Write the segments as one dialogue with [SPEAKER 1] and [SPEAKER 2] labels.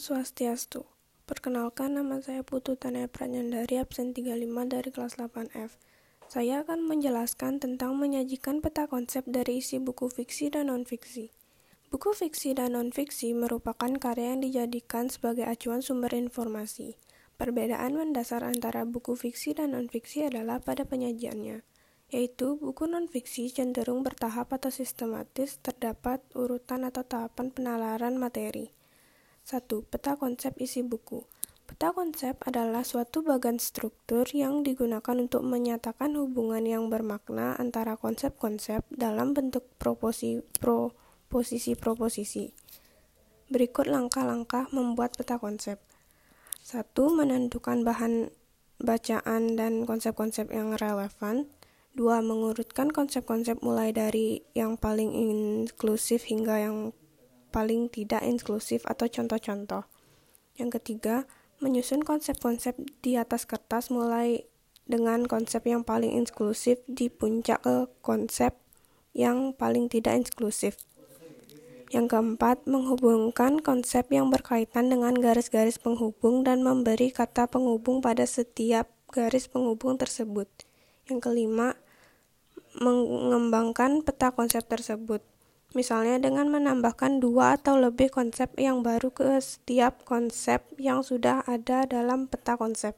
[SPEAKER 1] Swastiastu. Perkenalkan nama saya Putu Tanaya Pranyandari absen 35 dari kelas 8F. Saya akan menjelaskan tentang menyajikan peta konsep dari isi buku fiksi dan non-fiksi. Buku fiksi dan non-fiksi merupakan karya yang dijadikan sebagai acuan sumber informasi. Perbedaan mendasar antara buku fiksi dan non-fiksi adalah pada penyajiannya, yaitu buku non-fiksi cenderung bertahap atau sistematis, terdapat urutan atau tahapan penalaran materi. 1. Peta konsep isi buku. Peta konsep adalah suatu bagan struktur yang digunakan untuk menyatakan hubungan yang bermakna antara konsep-konsep dalam bentuk proposisi-proposisi. Berikut langkah-langkah membuat peta konsep. 1. Menentukan bahan bacaan dan konsep-konsep yang relevan. 2. Mengurutkan konsep-konsep mulai dari yang paling inklusif hingga yang paling tidak inklusif atau contoh-contoh. Yang ketiga, menyusun konsep-konsep di atas kertas mulai dengan konsep yang paling inklusif di puncak ke konsep yang paling tidak inklusif. Yang keempat, menghubungkan konsep yang berkaitan dengan garis-garis penghubung dan memberi kata penghubung pada setiap garis penghubung tersebut. Yang kelima, mengembangkan peta konsep tersebut. Misalnya dengan menambahkan dua atau lebih konsep yang baru ke setiap konsep yang sudah ada dalam peta konsep.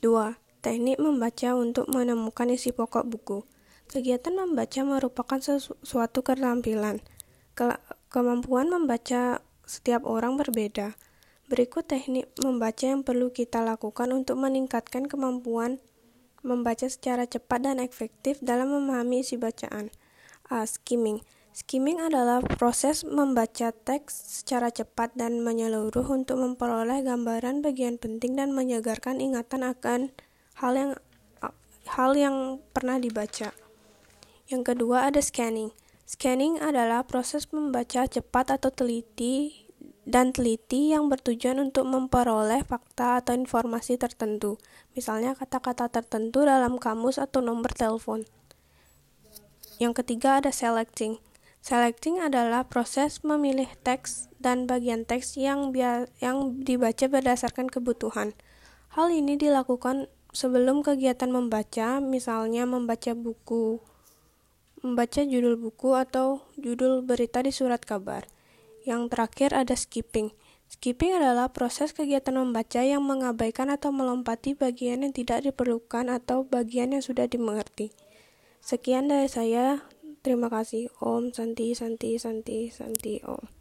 [SPEAKER 1] 2. Teknik membaca untuk menemukan isi pokok buku. Kegiatan membaca merupakan sesuatu keterampilan. Kemampuan membaca setiap orang berbeda. Berikut teknik membaca yang perlu kita lakukan untuk meningkatkan kemampuan membaca secara cepat dan efektif dalam memahami isi bacaan. A. Skimming Skimming adalah proses membaca teks secara cepat dan menyeluruh untuk memperoleh gambaran bagian penting dan menyegarkan ingatan akan hal yang hal yang pernah dibaca. Yang kedua ada scanning. Scanning adalah proses membaca cepat atau teliti dan teliti yang bertujuan untuk memperoleh fakta atau informasi tertentu, misalnya kata-kata tertentu dalam kamus atau nomor telepon. Yang ketiga ada selecting. Selecting adalah proses memilih teks dan bagian teks yang yang dibaca berdasarkan kebutuhan. Hal ini dilakukan sebelum kegiatan membaca, misalnya membaca buku, membaca judul buku atau judul berita di surat kabar. Yang terakhir ada skipping. Skipping adalah proses kegiatan membaca yang mengabaikan atau melompati bagian yang tidak diperlukan atau bagian yang sudah dimengerti. Sekian dari saya. Terima kasih. Om Santi Santi Santi Santi Om.